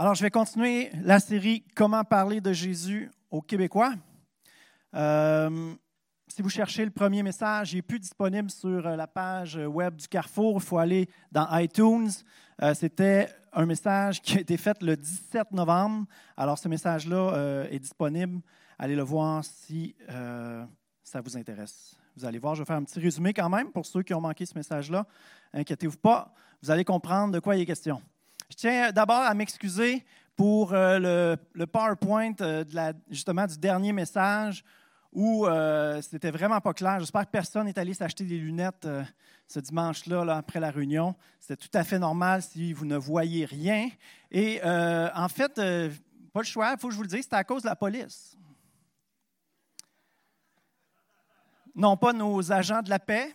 Alors, je vais continuer la série Comment parler de Jésus aux Québécois. Euh, si vous cherchez le premier message, il n'est plus disponible sur euh, la page web du Carrefour. Il faut aller dans iTunes. Euh, c'était un message qui a été fait le 17 novembre. Alors, ce message-là est disponible. Allez le voir si ça vous intéresse. Vous allez voir, je vais faire un petit résumé quand même pour ceux qui ont manqué ce message-là. Inquiétez-vous pas, vous allez comprendre de quoi il est question. Je tiens d'abord à m'excuser pour euh, le, PowerPoint euh, justement du dernier message où euh, c'était vraiment pas clair. J'espère que personne n'est allé s'acheter des lunettes ce dimanche-là, là, après la réunion. C'est tout à fait normal si vous ne voyez rien. Et en fait, pas le choix, il faut que je vous le dise, c'est à cause de la police. Non pas nos agents de la paix,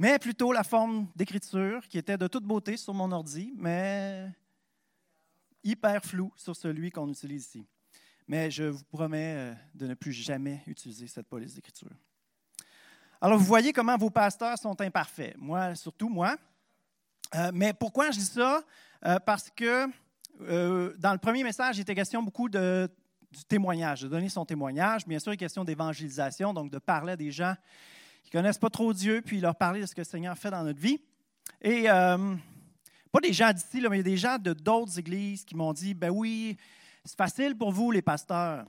mais plutôt la forme d'écriture qui était de toute beauté sur mon ordi, mais hyper floue sur celui qu'on utilise ici. Mais je vous promets euh, de ne plus jamais utiliser cette police d'écriture. Alors, vous voyez comment vos pasteurs sont imparfaits. Moi, surtout moi. Euh, mais pourquoi je dis ça? Euh, parce que dans le premier message, il était question beaucoup de, du témoignage, de donner son témoignage. Bien sûr, il est question d'évangélisation, donc de parler à des gens qui ne connaissent pas trop Dieu, puis leur parler de ce que le Seigneur fait dans notre vie. Et euh, pas des gens d'ici, mais des gens de d'autres églises qui m'ont dit, ben oui, c'est facile pour vous, les pasteurs.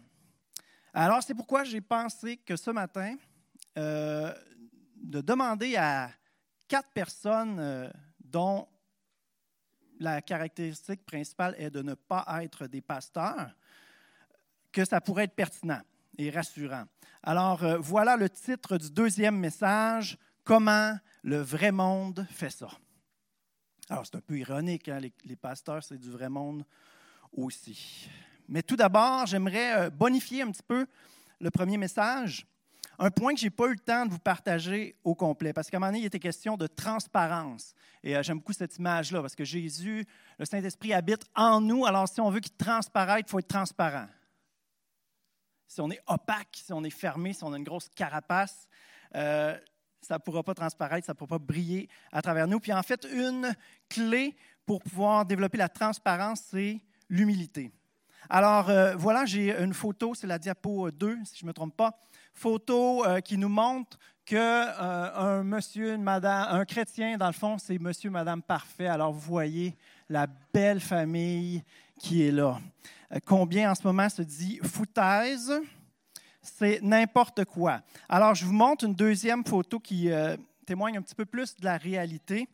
Alors, c'est pourquoi j'ai pensé que ce matin, euh, de demander à quatre personnes euh, dont la caractéristique principale est de ne pas être des pasteurs, que ça pourrait être pertinent et rassurant. Alors, euh, voilà le titre du deuxième message, Comment le vrai monde fait ça. Alors, c'est un peu ironique, hein, les, pasteurs, c'est du vrai monde aussi. Mais tout d'abord, j'aimerais euh, bonifier un petit peu le premier message. Un point que je n'ai pas eu le temps de vous partager au complet, parce qu'à un moment donné, il était question de transparence. Et euh, j'aime beaucoup cette image-là, parce que Jésus, le Saint-Esprit habite en nous. Alors, si on veut qu'il transparaisse, il faut être transparent si on est opaque, si on est fermé, si on a une grosse carapace, euh, ça ne pourra pas transparaître, ça ne pourra pas briller à travers nous. Puis en fait, une clé pour pouvoir développer la transparence, c'est l'humilité. Alors euh, voilà, j'ai une photo, c'est la diapo 2, si je ne me trompe pas. Photo euh, qui nous montre qu'un monsieur, une madame, un chrétien, dans le fond, c'est monsieur, madame parfait. Alors vous voyez la belle famille qui est là. Euh, combien en ce moment se dit foutaise? C'est n'importe quoi. Alors, je vous montre une deuxième photo qui euh, témoigne un petit peu plus de la réalité,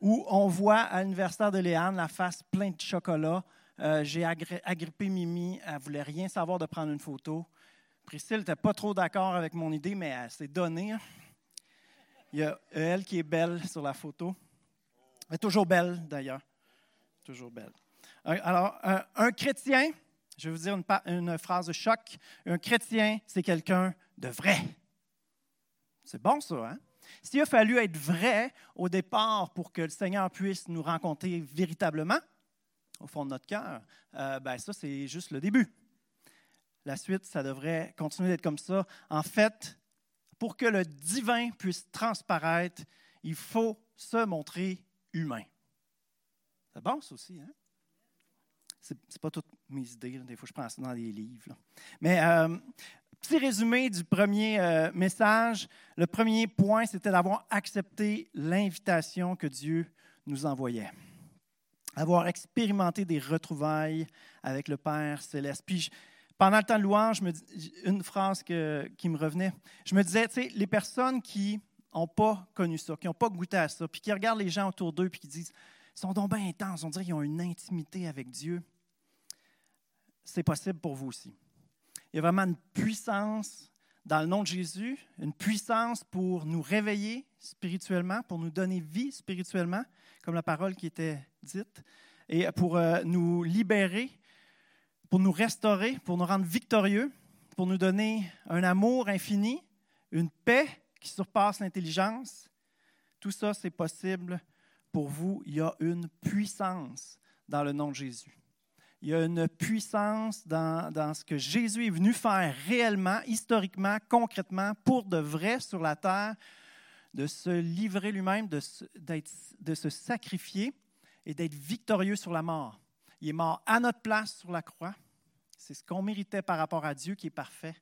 où on voit à l'université de Léane la face pleine de chocolat. Euh, j'ai agrippé Mimi, elle ne voulait rien savoir de prendre une photo. Priscille n'était pas trop d'accord avec mon idée, mais elle s'est donnée. Hein. Il y a elle qui est belle sur la photo. Elle est toujours belle, d'ailleurs. Toujours belle. Alors, un, chrétien, je vais vous dire une, une phrase de choc, un chrétien, c'est quelqu'un de vrai. C'est bon ça, hein? S'il a fallu être vrai au départ pour que le Seigneur puisse nous rencontrer véritablement, au fond de notre cœur, euh, ben ça, c'est juste le début. La suite, ça devrait continuer d'être comme ça. En fait, pour que le divin puisse transparaître, il faut se montrer humain. C'est bon, ça aussi, hein? Ce n'est pas toutes mes idées. Des fois, je prends ça dans des livres. Mais euh, petit résumé du premier euh, message. Le premier point, c'était d'avoir accepté l'invitation que Dieu nous envoyait. Avoir expérimenté des retrouvailles avec le Père céleste. Puis, pendant le temps de louange, une phrase qui me revenait. Je me disais, tu sais, les personnes qui n'ont pas connu ça, qui n'ont pas goûté à ça, puis qui regardent les gens autour d'eux, puis qui disent sont donc bien intenses. On dirait qu'ils ont une intimité avec Dieu. C'est possible pour vous aussi. Il y a vraiment une puissance dans le nom de Jésus, une puissance pour nous réveiller spirituellement, pour nous donner vie spirituellement, comme la parole qui était dite, et pour euh, nous libérer, pour nous restaurer, pour nous rendre victorieux, pour nous donner un amour infini, une paix qui surpasse l'intelligence. Tout ça, c'est possible pour vous, il y a une puissance dans le nom de Jésus. Il y a une puissance dans, dans, ce que Jésus est venu faire réellement, historiquement, concrètement, pour de vrai sur la terre, de se livrer lui-même, de, de se sacrifier et d'être victorieux sur la mort. Il est mort à notre place sur la croix. C'est ce qu'on méritait par rapport à Dieu qui est parfait.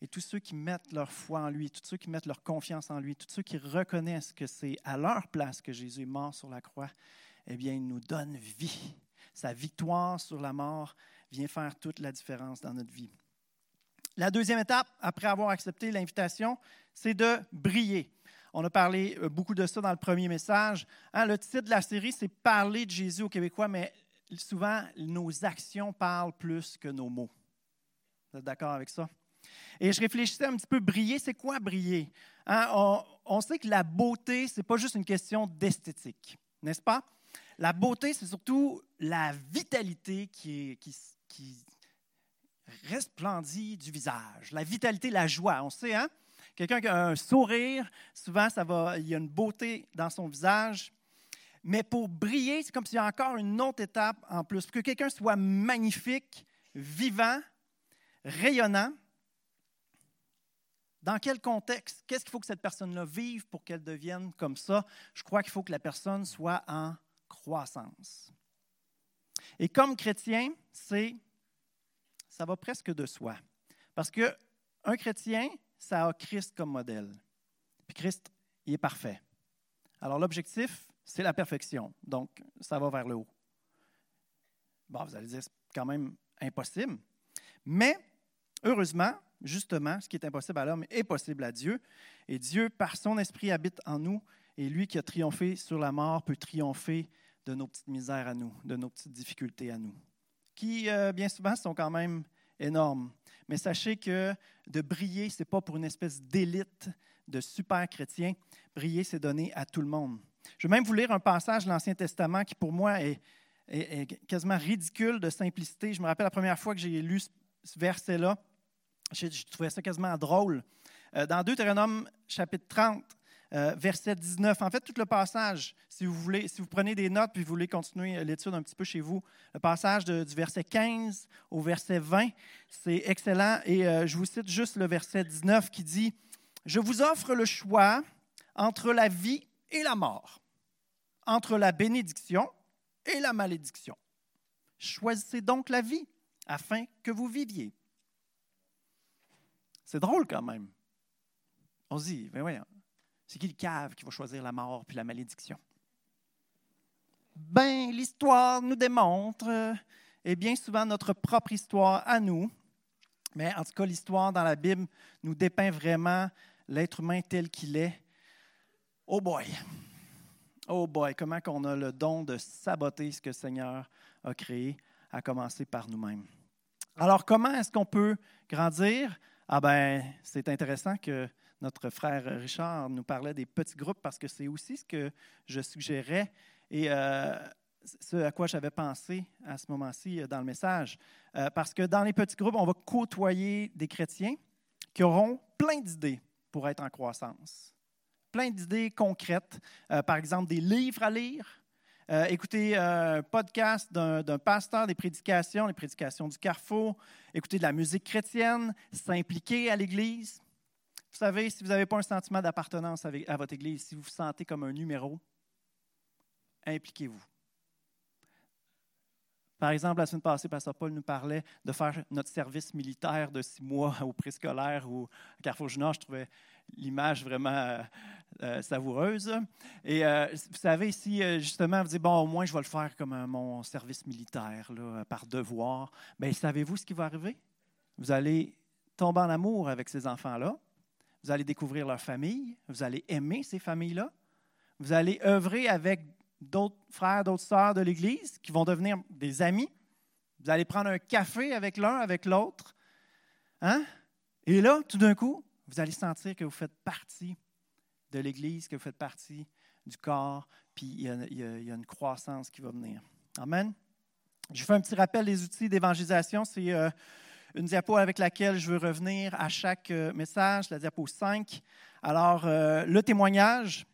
Et tous ceux qui mettent leur foi en lui, tous ceux qui mettent leur confiance en lui, tous ceux qui reconnaissent que c'est à leur place que Jésus est mort sur la croix, eh bien, il nous donne vie. Sa victoire sur la mort vient faire toute la différence dans notre vie. La deuxième étape, après avoir accepté l'invitation, c'est de briller. On a parlé euh, beaucoup de ça dans le premier message. Hein, le titre de la série, c'est Parler de Jésus aux Québécois, mais souvent, nos actions parlent plus que nos mots. Vous êtes d'accord avec ça? Et je réfléchissais un petit peu, briller, c'est quoi briller? Hein, on, sait que la beauté, ce n'est pas juste une question d'esthétique, n'est-ce pas? La beauté, c'est surtout la vitalité qui, resplendit du visage, la vitalité, la joie. On sait, hein? Quelqu'un qui a un sourire, souvent, ça il y a une beauté dans son visage. Mais pour briller, c'est comme s'il y a encore une autre étape en plus. Pour que quelqu'un soit magnifique, vivant, rayonnant, dans quel contexte? Qu'est-ce qu'il faut que cette personne-là vive pour qu'elle devienne comme ça? Je crois qu'il faut que la personne soit en croissance. Et comme chrétien, c'est ça va presque de soi. Parce qu'un chrétien, ça a Christ comme modèle. Puis Christ, il est parfait. Alors l'objectif, c'est la perfection. Donc, ça va vers le haut. Bon, vous allez dire, c'est quand même impossible. Mais, heureusement, justement, ce qui est impossible à l'homme est possible à Dieu. Et Dieu, par son esprit, habite en nous. Et lui qui a triomphé sur la mort peut triompher de nos petites misères à nous, de nos petites difficultés à nous, qui euh, bien souvent sont quand même énormes. Mais sachez que de briller, ce n'est pas pour une espèce d'élite de super chrétiens. Briller, c'est donné à tout le monde. Je vais même vous lire un passage de l'Ancien Testament qui, pour moi, est, quasiment ridicule de simplicité. Je me rappelle la première fois que j'ai lu ce verset-là. Je, trouvais ça quasiment drôle. Euh, dans Deutéronome, chapitre 30, euh, verset 19. En fait, tout le passage, si vous voulez, si vous prenez des notes puis vous voulez continuer l'étude un petit peu chez vous, le passage du verset 15 au verset 20, c'est excellent. Et euh, je vous cite juste le verset 19 qui dit Je vous offre le choix entre la vie et la mort, entre la bénédiction et la malédiction. Choisissez donc la vie afin que vous viviez. C'est drôle quand même. On se dit, ben c'est qui le cave qui va choisir la mort puis la malédiction? Ben, l'histoire nous démontre, et bien souvent notre propre histoire à nous, mais en tout cas, l'histoire dans la Bible nous dépeint vraiment l'être humain tel qu'il est. Oh boy! Oh boy, comment qu'on a le don de saboter ce que le Seigneur a créé, à commencer par nous-mêmes. Alors, comment est-ce qu'on peut grandir? Ah ben, c'est intéressant que notre frère Richard nous parlait des petits groupes parce que c'est aussi ce que je suggérais et euh, ce à quoi j'avais pensé à ce moment-ci euh, dans le message. Euh, parce que dans les petits groupes, on va côtoyer des chrétiens qui auront plein d'idées pour être en croissance. Plein d'idées concrètes, par exemple des livres à lire, écouter un podcast d'un pasteur, des prédications, les prédications du Carrefour, écouter de la musique chrétienne, s'impliquer à l'Église. Vous savez, si vous n'avez pas un sentiment d'appartenance à votre Église, si vous vous sentez comme un numéro, impliquez-vous. Par exemple, la semaine passée, Pasteur Paul nous parlait de faire notre service militaire de six mois au préscolaire ou à Carrefour Junior. Je trouvais l'image vraiment euh, euh, savoureuse. Et euh, vous savez, si justement vous dites, bon, au moins je vais le faire comme mon service militaire, par devoir, bien, savez-vous ce qui va arriver? Vous allez tomber en amour avec ces enfants-là vous allez découvrir leur famille, vous allez aimer ces familles-là, vous allez œuvrer avec d'autres frères, d'autres sœurs de l'Église qui vont devenir des amis. Vous allez prendre un café avec l'un, avec l'autre. Hein? Et là, tout d'un coup, vous allez sentir que vous faites partie de l'Église, que vous faites partie du corps, puis il y, a, une croissance qui va venir. Amen. Je fais un petit rappel des outils d'évangélisation. C'est euh, une diapo avec laquelle je veux revenir à chaque euh, message, la diapo 5. Alors, euh, le témoignage,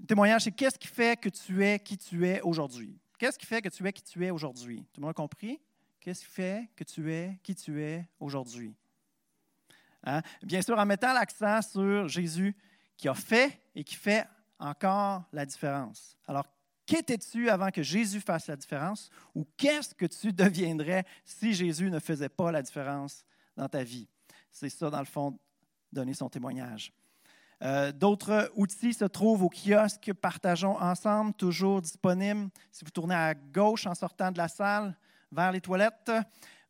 le témoignage, c'est qu'est-ce qui fait que tu es qui tu es aujourd'hui? Qu'est-ce qui fait que tu es qui tu es aujourd'hui? Tout le monde a compris? Qu'est-ce qui fait que tu es qui tu es aujourd'hui? Hein? Bien sûr, en mettant l'accent sur Jésus qui a fait et qui fait encore la différence. Alors, Qu'étais-tu avant que Jésus fasse la différence? Ou qu'est-ce que tu deviendrais si Jésus ne faisait pas la différence dans ta vie? C'est ça, dans le fond, donner son témoignage. Euh, d'autres outils se trouvent au kiosque Partageons ensemble, toujours disponibles. Si vous tournez à gauche en sortant de la salle, vers les toilettes.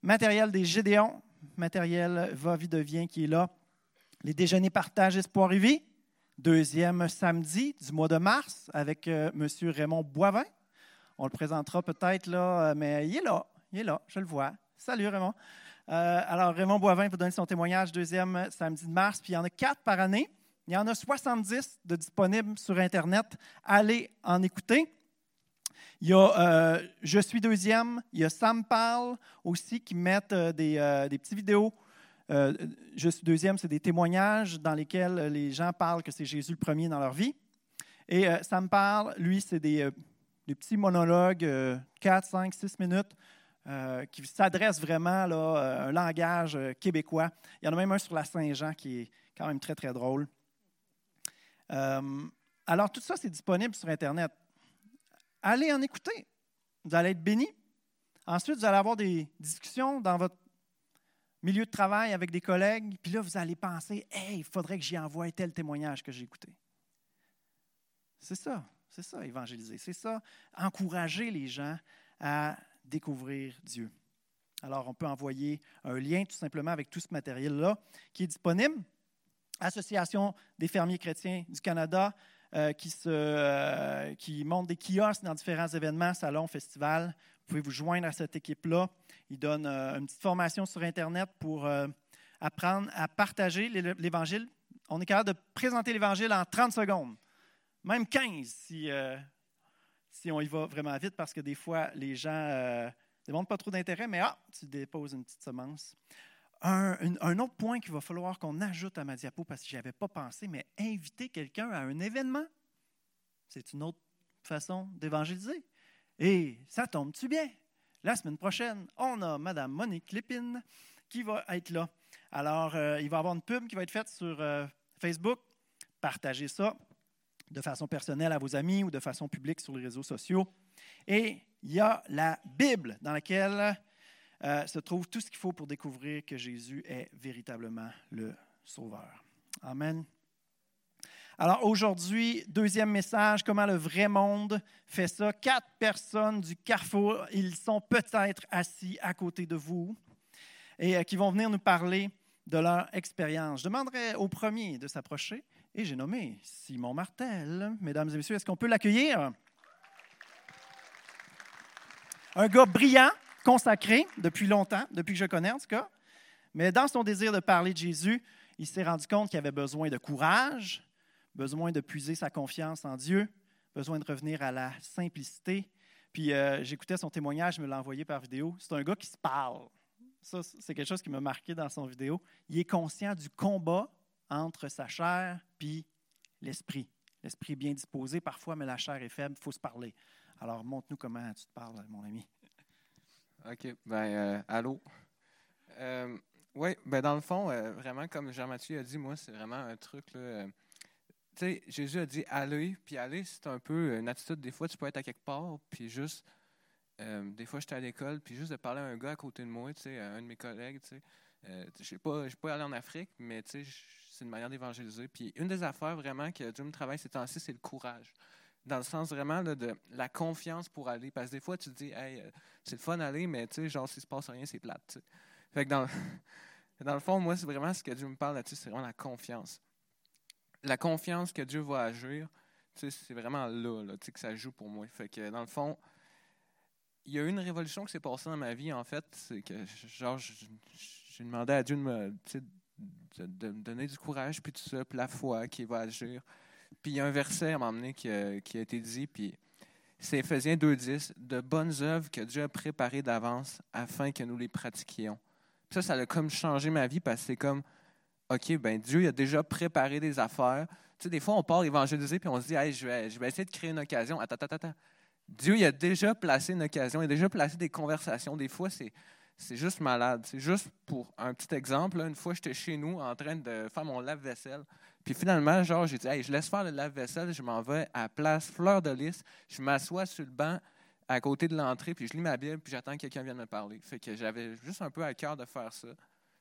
Matériel des Gédéons, matériel Va, Vie, Devient qui est là. Les déjeuners Partage, Espoir et Vie. Deuxième samedi du mois de mars avec euh, M. Raymond Boivin. On le présentera peut-être là, euh, mais il est là, il est là, je le vois. Salut Raymond. Euh, alors Raymond Boivin pour donner son témoignage deuxième samedi de mars, puis il y en a quatre par année. Il y en a 70 de disponibles sur Internet. Allez en écouter. Il y a Je suis deuxième. Il y a Sam Parle aussi qui mettent des, des petites vidéos euh, juste deuxième, c'est des témoignages dans lesquels les gens parlent que c'est Jésus le premier dans leur vie. Et euh, ça me parle, lui, c'est des, euh, petits monologues, 4, 5, 6 minutes, qui s'adressent vraiment à un langage québécois. Il y en a même un sur la Saint-Jean qui est quand même très, très drôle. alors, tout ça, c'est disponible sur Internet. Allez en écouter. Vous allez être bénis. Ensuite, vous allez avoir des discussions dans votre milieu de travail avec des collègues, puis là, vous allez penser, hey, il faudrait que j'y envoie tel témoignage que j'ai écouté. C'est ça, c'est ça, évangéliser. C'est ça, encourager les gens à découvrir Dieu. Alors, on peut envoyer un lien tout simplement avec tout ce matériel-là qui est disponible. Association des fermiers chrétiens du Canada euh, qui, se, euh, qui monte des kiosques dans différents événements, salons, festivals. Vous pouvez vous joindre à cette équipe-là. Il donne euh, une petite formation sur Internet pour euh, apprendre à partager l'Évangile. On est capable de présenter l'Évangile en 30 secondes, même 15 si, euh, si on y va vraiment vite, parce que des fois, les gens ne demandent pas trop d'intérêt, mais ah, tu déposes une petite semence. Un, un autre point qu'il va falloir qu'on ajoute à ma diapo, parce que je n'y avais pas pensé, mais inviter quelqu'un à un événement, c'est une autre façon d'évangéliser. Et ça tombe-tu bien? La semaine prochaine, on a Mme Monique Lépine qui va être là. Alors, euh, il va y avoir une pub qui va être faite sur euh, Facebook. Partagez ça de façon personnelle à vos amis ou de façon publique sur les réseaux sociaux. Et il y a la Bible dans laquelle euh, se trouve tout ce qu'il faut pour découvrir que Jésus est véritablement le Sauveur. Amen. Alors aujourd'hui, deuxième message, comment le vrai monde fait ça. Quatre personnes du carrefour, ils sont peut-être assis à côté de vous et euh, qui vont venir nous parler de leur expérience. Je demanderai au premier de s'approcher et j'ai nommé Simon Martel. Mesdames et messieurs, est-ce qu'on peut l'accueillir? Un gars brillant, consacré depuis longtemps, depuis que je connais en tout cas, mais dans son désir de parler de Jésus, il s'est rendu compte qu'il avait besoin de courage, besoin de puiser sa confiance en Dieu, besoin de revenir à la simplicité. Puis euh, j'écoutais son témoignage, je me l'a envoyé par vidéo. C'est un gars qui se parle. Ça, c'est quelque chose qui m'a marqué dans son vidéo. Il est conscient du combat entre sa chair puis l'esprit. L'esprit est bien disposé parfois, mais la chair est faible, il faut se parler. Alors, montre-nous comment tu te parles, mon ami. OK. Ben, euh, allô? Euh, oui, ben dans le fond, vraiment, comme Jean-Mathieu a dit, moi, c'est vraiment un truc, là, sais, Jésus a dit aller, puis aller, c'est un peu une attitude. Des fois, tu peux être à quelque part, puis juste. Euh, des fois, j'étais à l'école, puis juste de parler à un gars à côté de moi, tu sais, un de mes collègues, tu sais. Euh, je n'ai pas, pas allé en Afrique, mais tu sais, c'est une manière d'évangéliser. Puis une des affaires vraiment que Dieu me travaille ces temps-ci, c'est le courage. Dans le sens vraiment de la confiance pour aller. Parce que des fois, tu te dis, euh, c'est le fun d'aller, mais tu sais, genre, s'il se passe rien, c'est plate. sais. Fait que dans, dans le fond, moi, c'est vraiment ce que Dieu me parle là-dessus, c'est vraiment la confiance la confiance que Dieu va agir, c'est vraiment là, là que ça joue pour moi. Fait que dans le fond, il y a eu une révolution qui s'est passée dans ma vie, en fait. C'est que genre, j'ai demandé à Dieu de me, de, me donner du courage, puis tout ça, puis la foi qui va agir. Puis il y a un verset à un moment a, qui a été dit, puis c'est Ephésiens 2.10, de bonnes œuvres que Dieu a préparées d'avance afin que nous les pratiquions. ça, ça a comme changé ma vie parce que c'est comme, OK, ben Dieu a déjà préparé des affaires. Tu sais, des fois, on part évangéliser puis on se dit, hey, je, vais, je vais essayer de créer une occasion. Attends, attends, attends. Dieu il a déjà placé une occasion, il a déjà placé des conversations. Des fois, c'est, c'est juste malade. C'est juste pour un petit exemple. une fois, j'étais chez nous en train de faire mon lave-vaisselle. Puis finalement, genre, j'ai dit, hey, je laisse faire le lave-vaisselle, je m'en vais à place Fleur de Lys. Je m'assois sur le banc à côté de l'entrée, puis je lis ma Bible, puis j'attends que quelqu'un vienne me parler. Fait que j'avais juste un peu à cœur de faire ça.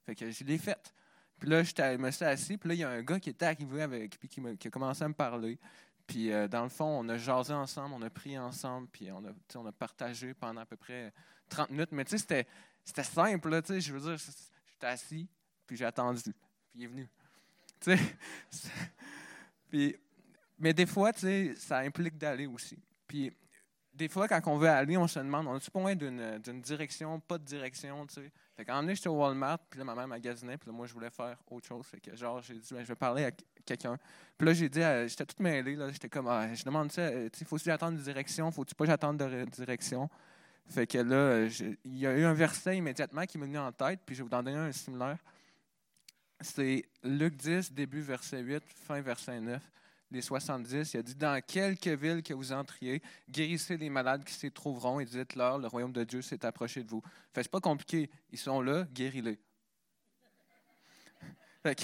Fait que je l'ai fait. Puis là, je me suis assis, puis là, il y a un gars qui était arrivé avec, puis qui, a commencé à me parler. Puis euh, dans le fond, on a jasé ensemble, on a prié ensemble, puis on a, on a partagé pendant à peu près 30 minutes. Mais tu sais, c'était, simple, tu sais, je veux dire, j'étais assis, puis j'ai attendu, puis il est venu. Tu sais, mais des fois, tu sais, ça implique d'aller aussi. Puis des fois, quand on veut aller, on se demande, on est-tu point d'une, d'une direction, pas de direction, tu sais? Fait qu'en est, j'étais au Walmart, puis là, ma mère magasinait, puis là, moi, je voulais faire autre chose. Que, genre, j'ai dit, ben, je vais parler à quelqu'un. Puis là, j'ai dit, j'étais toute mêlée, là, j'étais comme, ah, je demande ça, tu sais, faut-tu j'attendre de direction, faut-tu pas j'attende de direction? Fait que là, il y a eu un verset immédiatement qui m'est venu en tête, puis je vais vous en donner un similaire. C'est Luc 10, début verset 8, fin verset 9 les 70, il a dit Dans quelques villes que vous entriez, guérissez les malades qui s'y trouveront et dites-leur Le royaume de Dieu s'est approché de vous. Fait c'est pas compliqué. Ils sont là, guéris-les.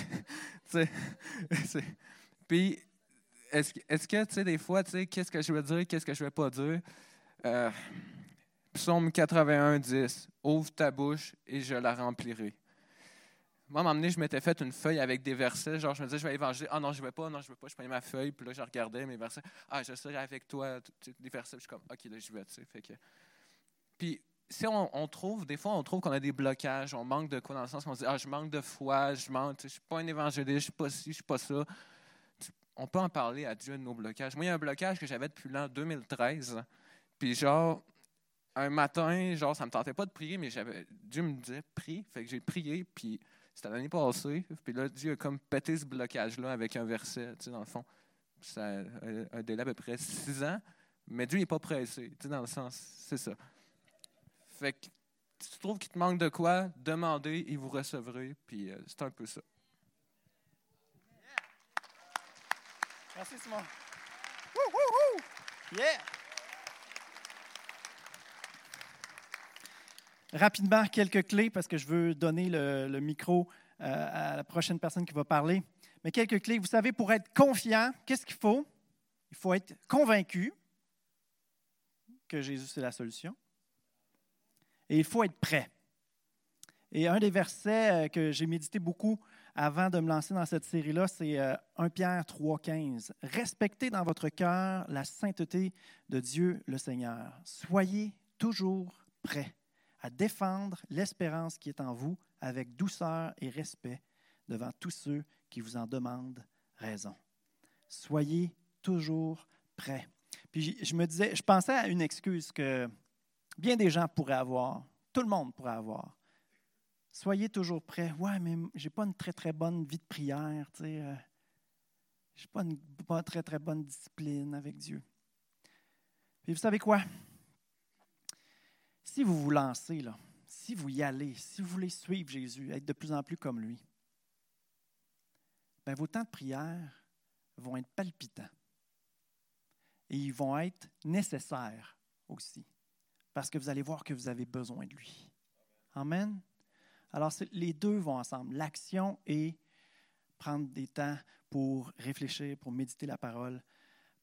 Puis, est-ce, est que, tu sais, des fois, tu sais, qu'est-ce que je veux dire, qu'est-ce que je vais pas dire? Euh, Psaume 81, 10 Ouvre ta bouche et je la remplirai. Moi, à un moment donné, je m'étais fait une feuille avec des versets. Genre, je me disais, je vais évangéliser. Ah non, je ne vais pas, non, je ne vais pas. Je prenais ma feuille, puis là, je regardais mes versets. Ah, je serai avec toi. Des versets. je suis comme, OK, là, je vais, tu sais. Fait que... Puis, si on, trouve, des fois, on trouve qu'on a des blocages, on manque de quoi dans le sens qu'on se dit, ah, je manque de foi, je manque, je ne suis pas un évangéliste, je ne suis pas ci, je ne suis pas ça. On peut en parler à Dieu de nos blocages. Moi, il y a un blocage que j'avais depuis l'an 2013. Puis, genre, un matin, genre, ça ne me tentait pas de prier, mais Dieu me disait, prie. Fait que j'ai prié, puis c'était l'année passée. Puis là, Dieu a comme pété ce blocage-là avec un verset, tu sais, dans le fond. Ça a un délai à peu près six ans, mais Dieu n'est pas pressé, tu sais, dans le sens, c'est ça. Fait que si tu trouves qu'il te manque de quoi, demandez et vous recevrez, puis euh, c'est un peu ça. Merci, Simon. Woo, woo, woo. Yeah! Rapidement, quelques clés parce que je veux donner le, micro euh, à la prochaine personne qui va parler. Mais quelques clés. Vous savez, pour être confiant, qu'est-ce qu'il faut? Il faut être convaincu que Jésus, c'est la solution. Et il faut être prêt. Et un des versets euh, que j'ai médité beaucoup avant de me lancer dans cette série-là, c'est 1 euh, Pierre 3,15. Respectez dans votre cœur la sainteté de Dieu le Seigneur. Soyez toujours prêts à défendre l'espérance qui est en vous avec douceur et respect devant tous ceux qui vous en demandent raison. Soyez toujours prêts. Puis je me disais, je pensais à une excuse que bien des gens pourraient avoir, tout le monde pourrait avoir. Soyez toujours prêts. Ouais, mais j'ai pas une très très bonne vie de prière. Euh, j'ai pas une pas très très bonne discipline avec Dieu. Puis vous savez quoi? Si vous vous lancez, là, si vous y allez, si vous voulez suivre Jésus, être de plus en plus comme lui, bien, vos temps de prière vont être palpitants. Et ils vont être nécessaires aussi, parce que vous allez voir que vous avez besoin de lui. Amen. Alors, les deux vont ensemble, l'action et prendre des temps pour réfléchir, pour méditer la parole,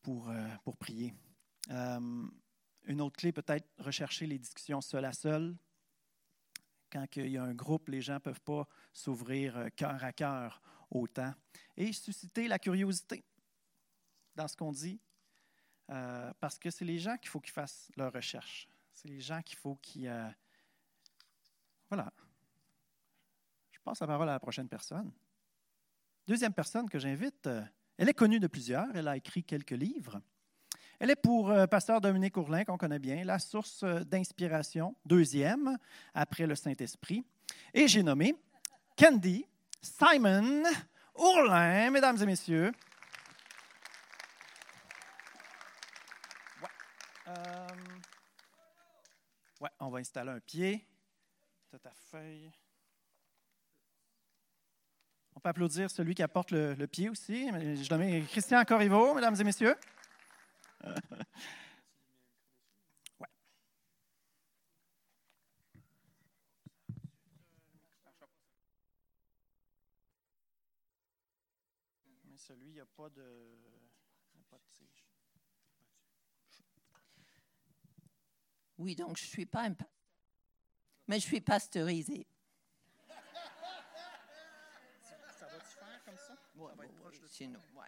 pour, euh, pour prier. Euh, une autre clé, peut-être rechercher les discussions seul à seul. Quand il y a un groupe, les gens ne peuvent pas s'ouvrir euh, cœur à cœur autant. Et susciter la curiosité dans ce qu'on dit, euh, parce que c'est les gens qu'il faut qu'ils fassent leur recherche. C'est les gens qu'il faut qu'ils... Euh, voilà. Je passe la parole à la prochaine personne. Deuxième personne que j'invite, elle est connue de plusieurs, elle a écrit quelques livres. Elle est pour euh, Pasteur Dominique Ourlin, qu'on connaît bien, la source euh, d'inspiration, deuxième, après le Saint-Esprit. Et j'ai nommé Candy Simon Ourlin, mesdames et messieurs. Ouais. Euh, on va installer un pied. Ta feuille. On peut applaudir celui qui apporte le, le pied aussi. Je nomme Christian Corriveau, mesdames et messieurs ouais. Mais celui, il n'y a pas de. Il a pas de tige. Oui, donc je suis pas un pasteur, mais je suis pasteurisé. Ça va-tu faire comme ça? Oui, ouais, ouais,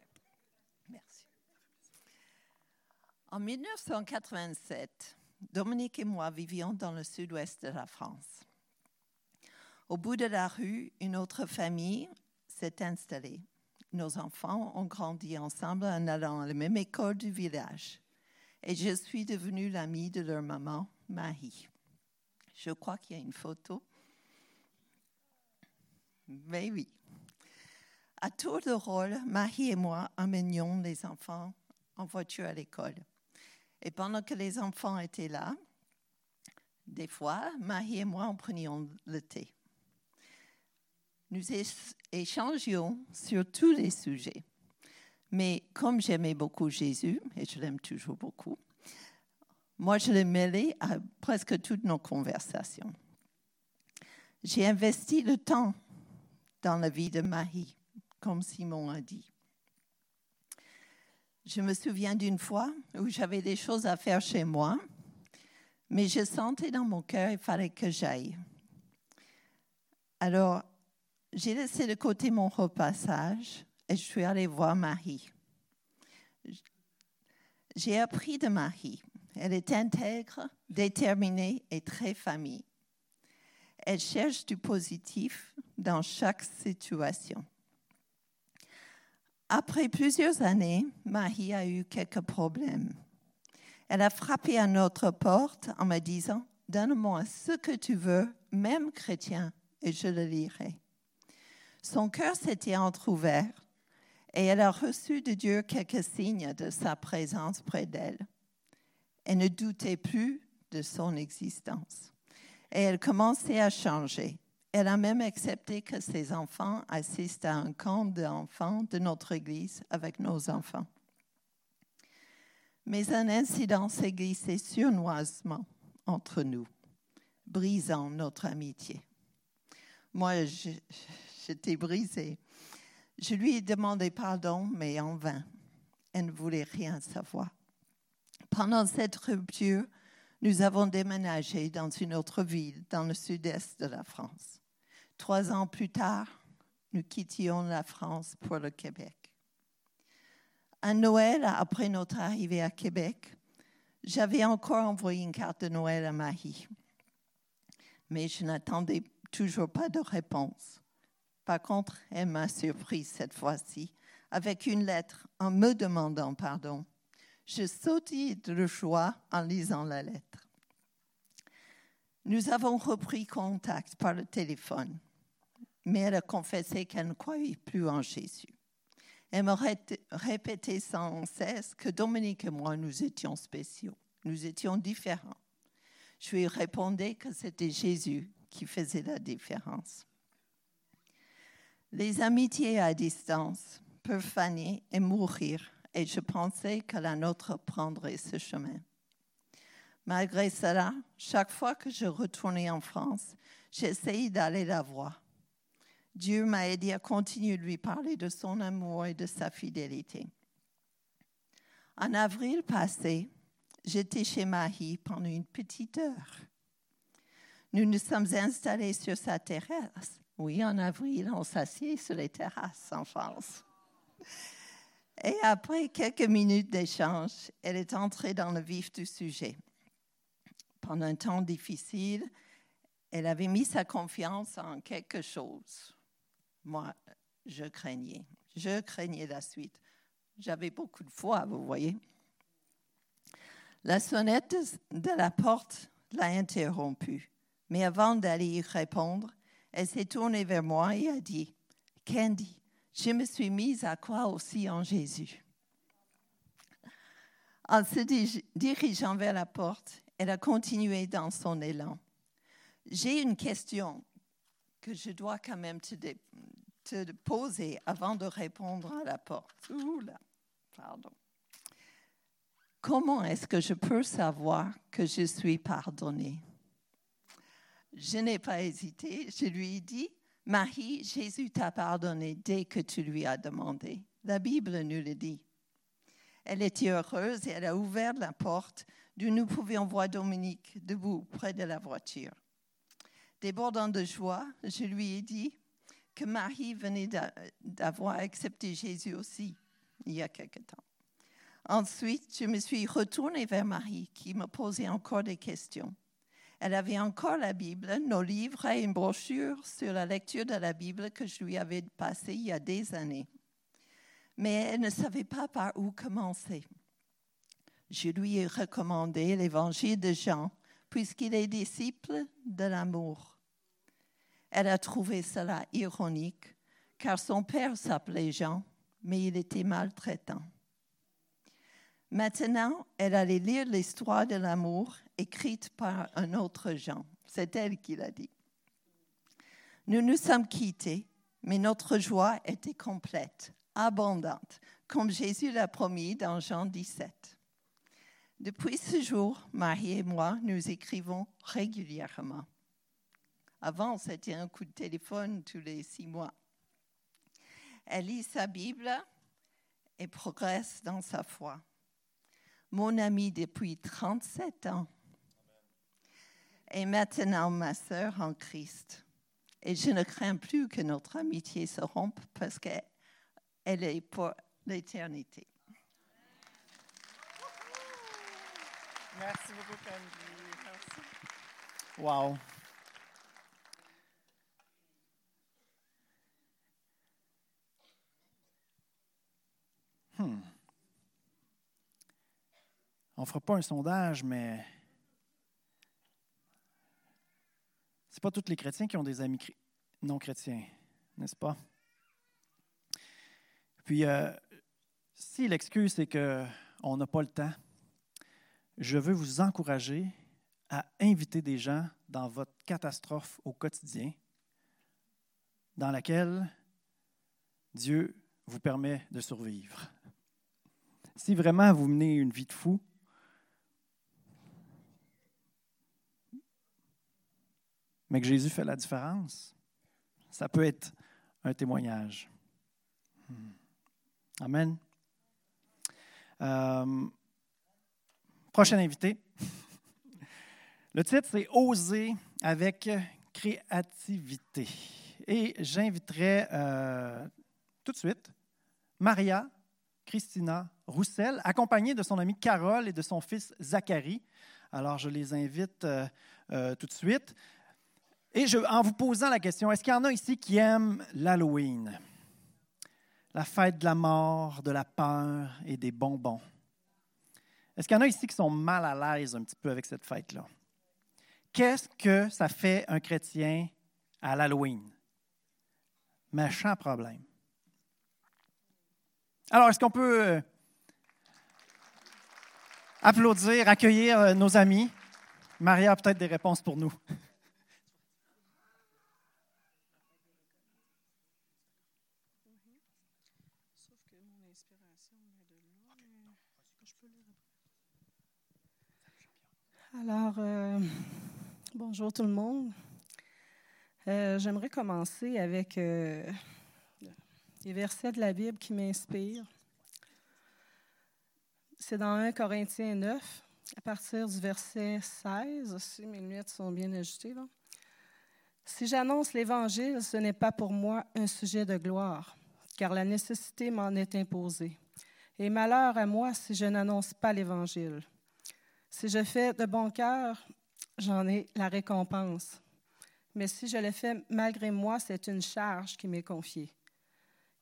En 1987, Dominique et moi vivions dans le sud-ouest de la France. Au bout de la rue, une autre famille s'est installée. Nos enfants ont grandi ensemble en allant à la même école du village. Et je suis devenue l'amie de leur maman, Marie. Je crois qu'il y a une photo. Mais oui. À tour de rôle, Marie et moi emmenions les enfants en voiture à l'école. Et pendant que les enfants étaient là, des fois, Marie et moi en prenions le thé. Nous échangions sur tous les sujets. Mais comme j'aimais beaucoup Jésus, et je l'aime toujours beaucoup, moi je l'ai mêlé à presque toutes nos conversations. J'ai investi le temps dans la vie de Marie, comme Simon a dit. Je me souviens d'une fois où j'avais des choses à faire chez moi, mais je sentais dans mon cœur qu'il fallait que j'aille. Alors, j'ai laissé de côté mon repassage et je suis allée voir Marie. J'ai appris de Marie. Elle est intègre, déterminée et très famille. Elle cherche du positif dans chaque situation. Après plusieurs années, Marie a eu quelques problèmes. Elle a frappé à notre porte en me disant, Donne-moi ce que tu veux, même chrétien, et je le lirai. Son cœur s'était entr'ouvert et elle a reçu de Dieu quelques signes de sa présence près d'elle. Elle ne doutait plus de son existence et elle commençait à changer. Elle a même accepté que ses enfants assistent à un camp d'enfants de notre Église avec nos enfants. Mais un incident s'est glissé sournoisement entre nous, brisant notre amitié. Moi, j'étais brisée. Je lui ai demandé pardon, mais en vain. Elle ne voulait rien savoir. Pendant cette rupture, nous avons déménagé dans une autre ville, dans le sud-est de la France. Trois ans plus tard, nous quittions la France pour le Québec. À Noël, après notre arrivée à Québec, j'avais encore envoyé une carte de Noël à Marie, mais je n'attendais toujours pas de réponse. Par contre, elle m'a surprise cette fois-ci avec une lettre en me demandant pardon. Je sautai de joie en lisant la lettre. Nous avons repris contact par le téléphone, mais elle a confessé qu'elle ne croyait plus en Jésus. Elle me ré- répétait sans cesse que Dominique et moi, nous étions spéciaux, nous étions différents. Je lui répondais que c'était Jésus qui faisait la différence. Les amitiés à distance peuvent faner et mourir, et je pensais que la nôtre prendrait ce chemin. Malgré cela, chaque fois que je retournais en France, j'essayais d'aller la voir. Dieu m'a aidé à continuer de lui parler de son amour et de sa fidélité. En avril passé, j'étais chez Marie pendant une petite heure. Nous nous sommes installés sur sa terrasse. Oui, en avril, on s'assied sur les terrasses en France. Et après quelques minutes d'échange, elle est entrée dans le vif du sujet. Pendant un temps difficile, elle avait mis sa confiance en quelque chose. Moi, je craignais. Je craignais la suite. J'avais beaucoup de foi, vous voyez. La sonnette de- la porte l'a interrompue. Mais avant d'aller y répondre, elle s'est tournée vers moi et a dit, Candy, je me suis mise à croire aussi en Jésus. En se di- dirigeant vers la porte, elle a continué dans son élan. J'ai une question que je dois quand même te, poser avant de répondre à la porte. Ouh là, pardon. Comment est-ce que je peux savoir que je suis pardonnée? Je n'ai pas hésité. Je lui ai dit, Marie, Jésus t'a pardonné dès que tu lui as demandé. La Bible nous le dit. Elle était heureuse et elle a ouvert la porte d'où nous pouvions voir Dominique debout près de la voiture. Débordant de joie, je lui ai dit que Marie venait d'avoir accepté Jésus aussi il y a quelque temps. Ensuite, je me suis retournée vers Marie qui me posait encore des questions. Elle avait encore la Bible, nos livres et une brochure sur la lecture de la Bible que je lui avais passée il y a des années. Mais elle ne savait pas par où commencer. Je lui ai recommandé l'évangile de Jean, puisqu'il est disciple de l'amour. Elle a trouvé cela ironique, car son père s'appelait Jean, mais il était maltraitant. Maintenant, elle allait lire l'histoire de l'amour écrite par un autre Jean. C'est elle qui l'a dit. Nous nous sommes quittés, mais notre joie était complète, abondante, comme Jésus l'a promis dans Jean 17. Depuis ce jour, Marie et moi, nous écrivons régulièrement. Avant, c'était un coup de téléphone tous les six mois. Elle lit sa Bible et progresse dans sa foi mon amie depuis 37 ans, et maintenant ma sœur en Christ. Et je ne crains plus que notre amitié se rompe parce qu'elle est pour l'éternité. Merci beaucoup, Candy. Merci. Wow. Hmm. On ne fera pas un sondage, mais ce pas tous les chrétiens qui ont des amis non chrétiens, n'est-ce pas? Puis, euh, si l'excuse c'est qu'on n'a pas le temps, je veux vous encourager à inviter des gens dans votre catastrophe au quotidien, dans laquelle Dieu vous permet de survivre. Si vraiment vous menez une vie de fou, mais que Jésus fait la différence, ça peut être un témoignage. Hmm. Amen. Euh, prochain invité. Le titre, c'est Oser avec créativité. Et j'inviterai euh, tout de suite Maria Christina Roussel, accompagnée de son amie Carole et de son fils Zachary. Alors, je les invite euh, tout de suite. Et en vous posant la question, est-ce qu'il y en a ici qui aiment l'Halloween? La fête de la mort, de la peur et des bonbons. Est-ce qu'il y en a ici qui sont mal à l'aise un petit peu avec cette fête-là? Qu'est-ce que ça fait un chrétien à l'Halloween? Méchant problème. Alors, est-ce qu'on peut euh, applaudir, accueillir euh, nos amis? Maria a peut-être des réponses pour nous. Alors, euh, bonjour tout le monde. Euh, j'aimerais commencer avec euh, les versets de la Bible qui m'inspirent. C'est dans 1 Corinthiens 9, à partir du verset 16, si mes lunettes sont bien ajustées. Si j'annonce l'Évangile, ce n'est pas pour moi un sujet de gloire, car la nécessité m'en est imposée. Et malheur à moi si je n'annonce pas l'Évangile. Si je fais de bon cœur, j'en ai la récompense. Mais si je le fais malgré moi, c'est une charge qui m'est confiée.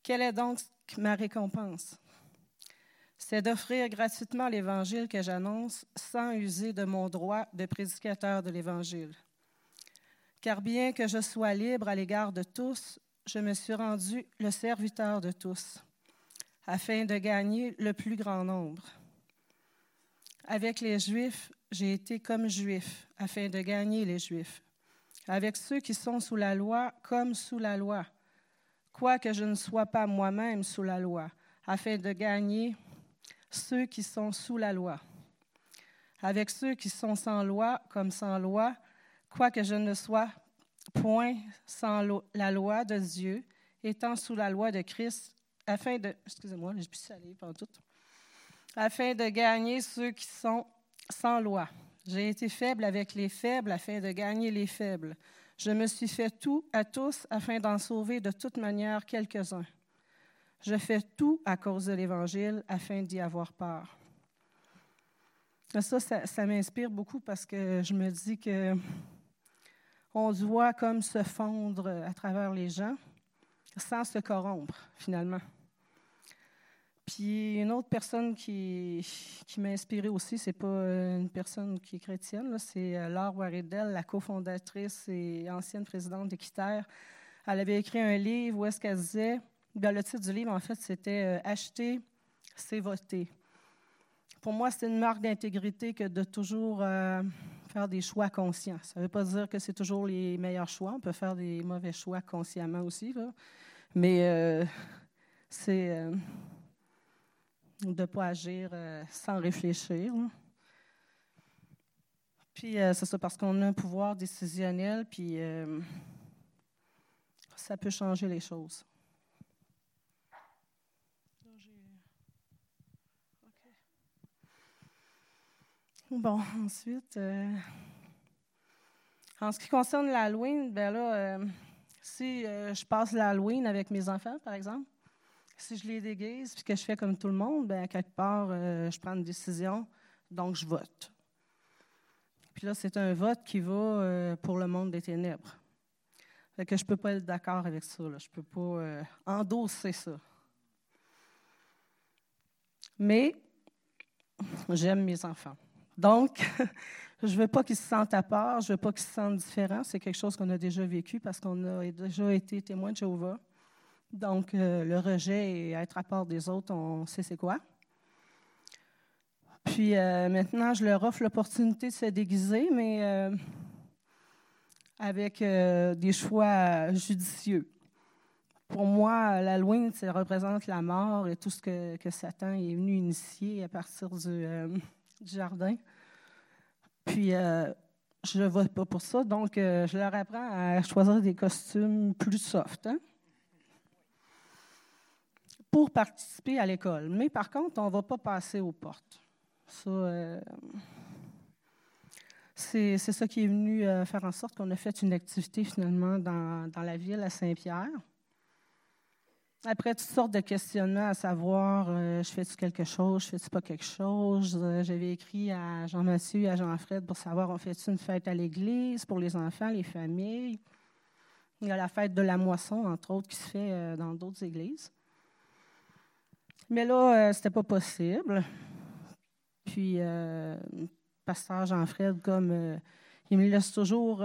Quelle est donc ma récompense? C'est d'offrir gratuitement l'Évangile que j'annonce sans user de mon droit de prédicateur de l'Évangile. Car bien que je sois libre à l'égard de tous, je me suis rendu le serviteur de tous, afin de gagner le plus grand nombre. Avec les Juifs, j'ai été comme Juif, afin de gagner les Juifs. Avec ceux qui sont sous la loi, comme sous la loi, quoique je ne sois pas moi-même sous la loi, afin de gagner ceux qui sont sous la loi. Avec ceux qui sont sans loi, comme sans loi, quoique je ne sois point sans la loi de Dieu, étant sous la loi de Christ, afin de, excusez-moi, je suis allée pendant tout, afin de gagner ceux qui sont sans loi. J'ai été faible avec les faibles afin de gagner les faibles. Je me suis fait tout à tous afin d'en sauver de toute manière quelques-uns. Je fais tout à cause de l'Évangile afin d'y avoir part. Ça, ça, m'inspire beaucoup parce que je me dis que on doit comme se fondre à travers les gens sans se corrompre, finalement. Puis une autre personne qui, m'a inspirée aussi, c'est pas une personne qui est chrétienne, c'est euh, Laure Waridel, la cofondatrice et ancienne présidente d'Équiterre. Elle avait écrit un livre où est-ce qu'elle disait, ben, le titre du livre, en fait, c'était euh, Acheter, c'est voter. Pour moi, c'est une marque d'intégrité que de toujours euh, faire des choix conscients. Ça ne veut pas dire que c'est toujours les meilleurs choix. On peut faire des mauvais choix consciemment aussi, mais c'est de ne pas agir euh, sans réfléchir. Puis euh, c'est ça parce qu'on a un pouvoir décisionnel, puis euh, ça peut changer les choses. Bon, ensuite, en ce qui concerne l'Halloween, ben là, si je passe l'Halloween avec mes enfants, par exemple, si je les déguise puis que je fais comme tout le monde, bien, quelque part, euh, je prends une décision, donc je vote. Puis là, c'est un vote qui va euh, pour le monde des ténèbres. Fait que je ne peux pas être d'accord avec ça. Je ne peux pas euh, endosser ça. Mais j'aime mes enfants. Donc, je ne veux pas qu'ils se sentent à part, je ne veux pas qu'ils se sentent différents. C'est quelque chose qu'on a déjà vécu parce qu'on a déjà été témoin de Jéhovah. Donc, euh, le rejet et être à part des autres, on sait c'est quoi. Puis euh, maintenant, je leur offre l'opportunité de se déguiser, mais euh, avec des choix judicieux. Pour moi, l'Halloween, ça représente la mort et tout ce que, Satan est venu initier à partir du, jardin. Puis, je ne vote pas pour ça, donc je leur apprends à choisir des costumes plus soft. Hein? Pour participer à l'école. Mais par contre, on ne va pas passer aux portes. Ça, euh, c'est, ça qui est venu euh, faire en sorte qu'on a fait une activité finalement dans, la ville à Saint-Pierre. Après toutes sortes de questionnements à savoir, euh, je fais-tu quelque chose, je fais-tu pas quelque chose? j'avais écrit à Jean-Mathieu et à Jean-Fred pour savoir, on fait-tu une fête à l'église pour les enfants, les familles? Il y a la fête de la moisson, entre autres, qui se fait dans d'autres églises. Mais là, euh, c'était pas possible. Puis, euh, pasteur Jean-Fred, comme euh, il me laisse toujours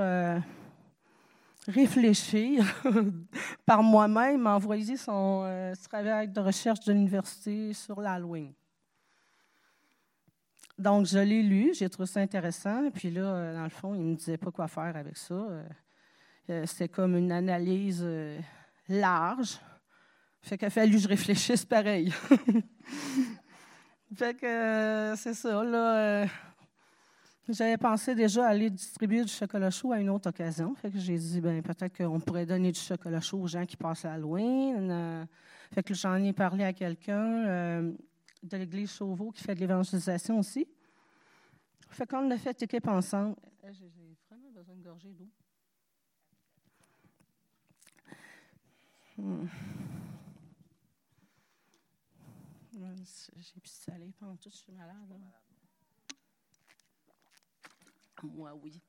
réfléchir par moi-même, envoyer son travail de recherche de l'université sur l'Halloween. Donc, je l'ai lu, j'ai trouvé ça intéressant. Puis là, dans le fond, il ne me disait pas quoi faire avec ça. C'était comme une analyse large fait qu'il a fallu que je réfléchisse pareil. fait que euh, c'est ça, là. Euh, j'avais pensé déjà aller distribuer du chocolat chaud à une autre occasion. Fait que j'ai dit, ben peut-être qu'on pourrait donner du chocolat chaud aux gens qui passent à Halloween. Euh, fait que j'en ai parlé à quelqu'un de l'église Chauveau qui fait de l'évangélisation aussi. Fait qu'on a fait équipe ensemble. J'ai vraiment besoin de gorger d'eau. Hmm. J'ai pu saler pendant tout, je suis malade. Moi, oui.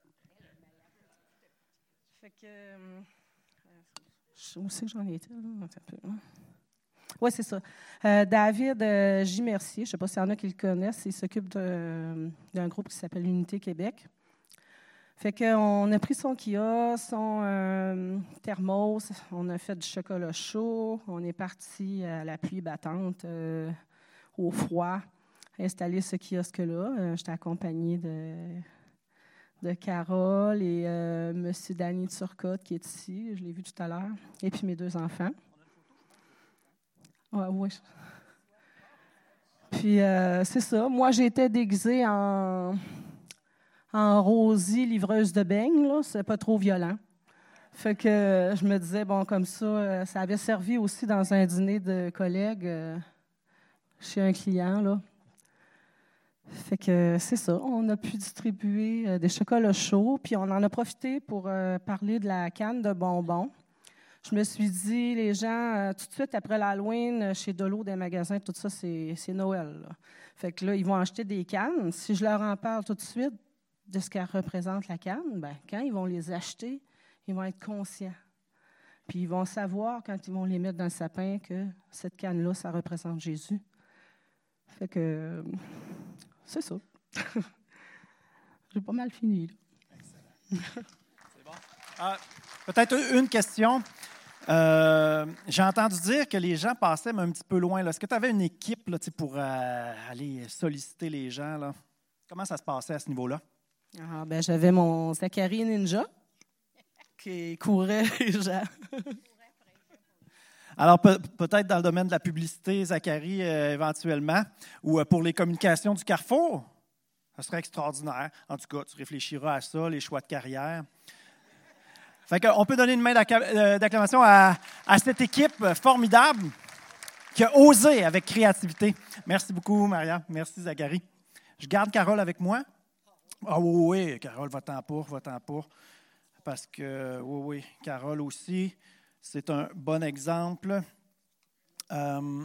Fait que. Euh, je sais que j'en étais, là. Oui, c'est ça. Euh, David euh, J. Mercier, je ne sais pas s'il y en a qui le connaissent, il s'occupe d'un groupe qui s'appelle Unité Québec. Fait qu'on a pris son kiosque, son thermos, on a fait du chocolat chaud, on est parti à la pluie battante au froid, installer ce kiosque-là. Euh, J'étais accompagnée de, de Carole et euh, M. Danny Turcotte qui est ici, je l'ai vu tout à l'heure, et puis mes deux enfants. Ouais. Puis euh, c'est ça. Moi, j'étais déguisée en, en Rosie, livreuse de beignes. C'est pas trop violent. Fait que je me disais, bon, comme ça, euh, ça avait servi aussi dans un dîner de collègues euh, chez un client. Fait que c'est ça, on a pu distribuer euh, des chocolats chauds, puis on en a profité pour parler de la canne de bonbons. Je me suis dit, les gens, tout de suite après l'Halloween, chez Dolo, des magasins, tout ça, c'est Noël. Fait que là, ils vont acheter des cannes. Si je leur en parle tout de suite de ce qu'elle représente la canne, ben, quand ils vont les acheter, ils vont être conscients. Puis ils vont savoir, quand ils vont les mettre dans le sapin, que cette canne-là, ça représente Jésus. Fait que c'est ça. J'ai pas mal fini. C'est bon. Ah, peut-être une question. Euh, j'ai entendu dire que les gens passaient un petit peu loin. Est-ce que tu avais une équipe là, pour euh, aller solliciter les gens? Là? Comment ça se passait à ce niveau-là? Ah, ben, J'avais mon Zachary Ninja qui courait les gens. Alors, peut-être dans le domaine de la publicité, Zachary, euh, éventuellement, ou pour les communications du Carrefour, ça serait extraordinaire. En tout cas, tu réfléchiras à ça, les choix de carrière. Fait on peut donner une main euh, d'acclamation à, cette équipe formidable qui a osé avec créativité. Merci beaucoup, Maria. Merci, Zachary. Je garde Carole avec moi. Ah oui, oui, Carole, va-t'en pour, va-t'en pour. Parce que, oui, oui, Carole aussi, c'est un bon exemple. Euh,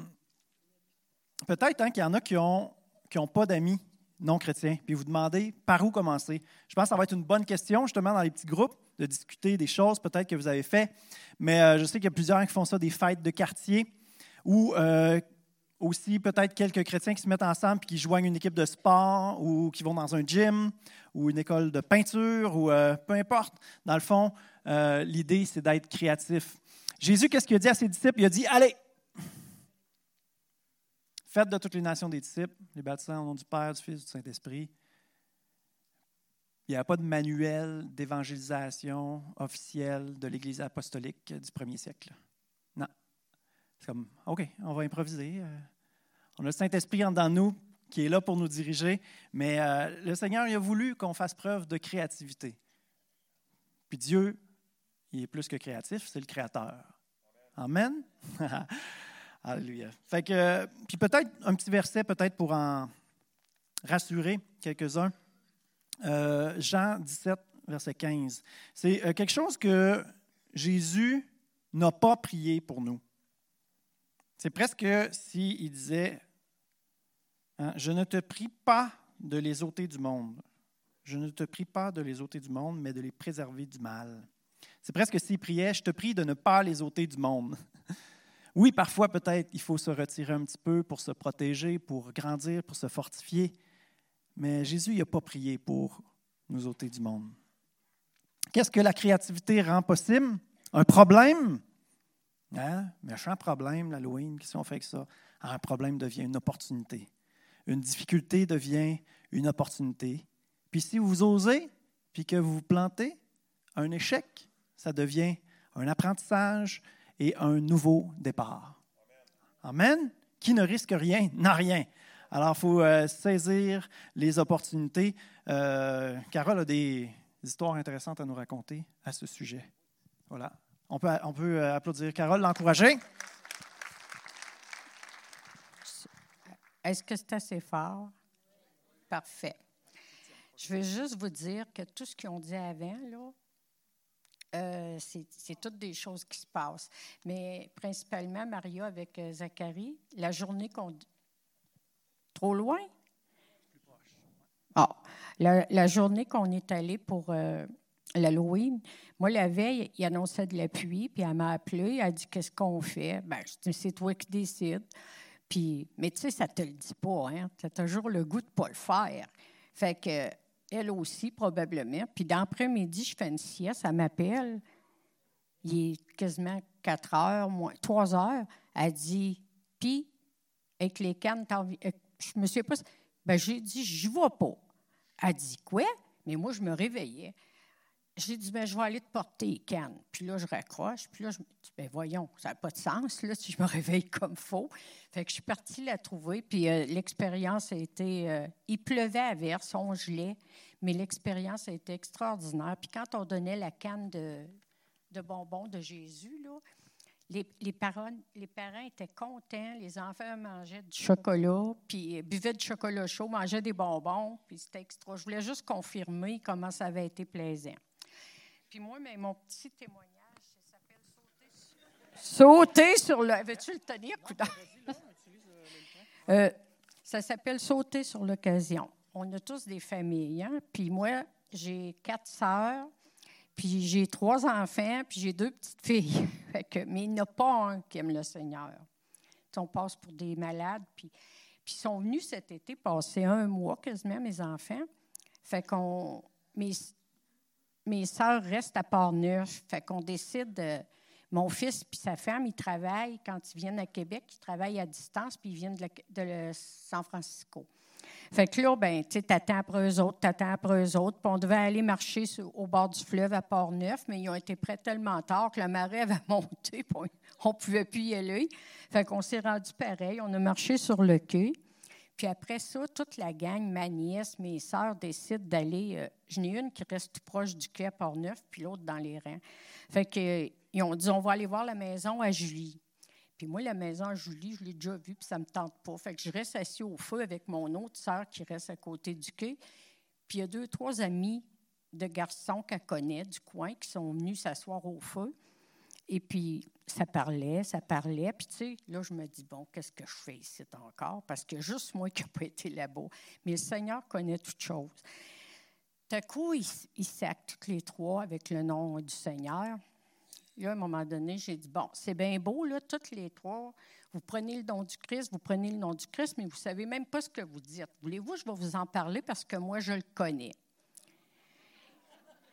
peut-être hein, qu'il y en a qui n'ont qui ont pas d'amis non chrétiens, puis vous demandez par où commencer. Je pense que ça va être une bonne question, justement, dans les petits groupes de discuter des choses peut-être que vous avez fait. Mais euh, je sais qu'il y a plusieurs qui font ça, des fêtes de quartier, ou euh, aussi peut-être quelques chrétiens qui se mettent ensemble et qui joignent une équipe de sport, ou qui vont dans un gym, ou une école de peinture, ou euh, peu importe. Dans le fond, l'idée, c'est d'être créatif. Jésus, qu'est-ce qu'il a dit à ses disciples? Il a dit, allez, faites de toutes les nations des disciples, les baptisants au nom du Père, du Fils, du Saint-Esprit. Il n'y a pas de manuel d'évangélisation officiel de l'Église apostolique du premier siècle. Non. C'est comme, OK, on va improviser. On a le Saint-Esprit en dedans de nous qui est là pour nous diriger, mais euh, le Seigneur il a voulu qu'on fasse preuve de créativité. Puis Dieu, il est plus que créatif, c'est le Créateur. Amen. Alléluia. Fait que, puis peut-être un petit verset, peut-être pour en rassurer quelques-uns. Euh, Jean 17, verset 15. C'est euh, quelque chose que Jésus n'a pas prié pour nous. C'est presque s'il disait hein, Je ne te prie pas de les ôter du monde. Je ne te prie pas de les ôter du monde, mais de les préserver du mal. C'est presque s'il priait Je te prie de ne pas les ôter du monde. Oui, parfois, peut-être, il faut se retirer un petit peu pour se protéger, pour grandir, pour se fortifier. Mais Jésus n'a pas prié pour nous ôter du monde. Qu'est-ce que la créativité rend possible? Un problème? Hein? Méchant problème, l'Halloween, qu'est-ce qu'on fait avec ça? un problème devient une opportunité. Une difficulté devient une opportunité. Puis si vous osez, puis que vous vous plantez, un échec, ça devient un apprentissage et un nouveau départ. Amen. Qui ne risque rien n'a rien. Alors, il faut euh, saisir les opportunités. Euh, Carole a des histoires intéressantes à nous raconter à ce sujet. Voilà. On peut, on peut euh, applaudir Carole, l'encourager. Est-ce que c'est assez fort? Parfait. Je veux juste vous dire que tout ce qu'ils ont dit avant, là, c'est toutes des choses qui se passent. Mais principalement, Maria avec Zacharie, la journée qu'on Trop loin? Ah, la, journée qu'on est allé pour euh, l'Halloween, moi, la veille, il annonçait de la pluie, puis elle m'a appelé, elle a dit Qu'est-ce qu'on fait? Ben, C'est toi qui décides. Puis, mais tu sais, ça ne te le dit pas, hein? Tu as toujours le goût de ne pas le faire. Fait que, elle aussi, probablement. Puis, d'après-midi, je fais une sieste, elle m'appelle. Il est quasiment 4 heures, moins 3 heures. Elle dit Puis, avec les cannes, je me suis pas. Ben, j'ai dit, je vois pas. Elle dit, quoi? Mais moi, je me réveillais. J'ai dit, ben, je vais aller te porter cannes. Puis là, je raccroche. Puis là, je me dis, ben, voyons, ça n'a pas de sens, là, si je me réveille comme faux. Fait que je suis partie la trouver. Puis euh, l'expérience a été. Euh, il pleuvait à verse, on gelait, mais l'expérience a été extraordinaire. Puis quand on donnait la canne de, de bonbons de Jésus, là. Les, les, parents, les parents étaient contents, les enfants mangeaient du chocolat, puis buvaient du chocolat chaud, mangeaient des bonbons, puis c'était extra. Je voulais juste confirmer comment ça avait été plaisant. Puis moi, mais mon petit témoignage, ça s'appelle Sauter sur... Sauter sur le... Veux-tu le tenir, euh, Ça s'appelle Sauter sur l'occasion. On a tous des familles, hein? Puis moi, j'ai quatre sœurs, puis j'ai trois enfants, puis j'ai deux petites filles. mais il n'y en a pas un qui aime le Seigneur. on passe pour des malades. Puis, puis ils sont venus cet été passer un mois quasiment, mes enfants. Fait qu'on. Mes, mes sœurs restent à Port-Neuf. Fait qu'on décide. mon fils puis sa femme, ils travaillent quand ils viennent à Québec, ils travaillent à distance, puis ils viennent de, San Francisco. Fait que là, ben, tu t'attends après eux autres, t'attends après eux autres. Puis on devait aller marcher au bord du fleuve à Port-Neuf, mais ils ont été prêts tellement tard que la marée avait monté, on ne pouvait plus y aller. Fait qu'on s'est rendu pareil. On a marché sur le quai. Puis après ça, toute la gang, ma nièce, mes sœurs, décident d'aller. Euh, J'en ai une qui reste tout proche du quai à Port-Neuf, puis l'autre dans les rangs. Fait qu'ils ont dit on va aller voir la maison à Julie. Puis moi, la maison à Julie, je l'ai déjà vue, puis ça ne me tente pas. Fait que je reste assis au feu avec mon autre sœur qui reste à côté du quai. Puis il y a deux, trois amis de garçons qu'elle connaît du coin qui sont venus s'asseoir au feu. Et puis, ça parlait, ça parlait. Puis, tu sais, là, je me dis, bon, qu'est-ce que je fais ici encore? Parce que juste moi qui n'ai pas été là-bas. Mais le Seigneur connaît toutes choses. Tout à coup, ils il toutes les trois avec le nom du Seigneur. Là, à un moment donné, j'ai dit, bon, c'est bien beau, là, toutes les trois, vous prenez le nom du Christ, vous prenez le nom du Christ, mais vous ne savez même pas ce que vous dites. Voulez-vous, je vais vous en parler parce que moi, je le connais.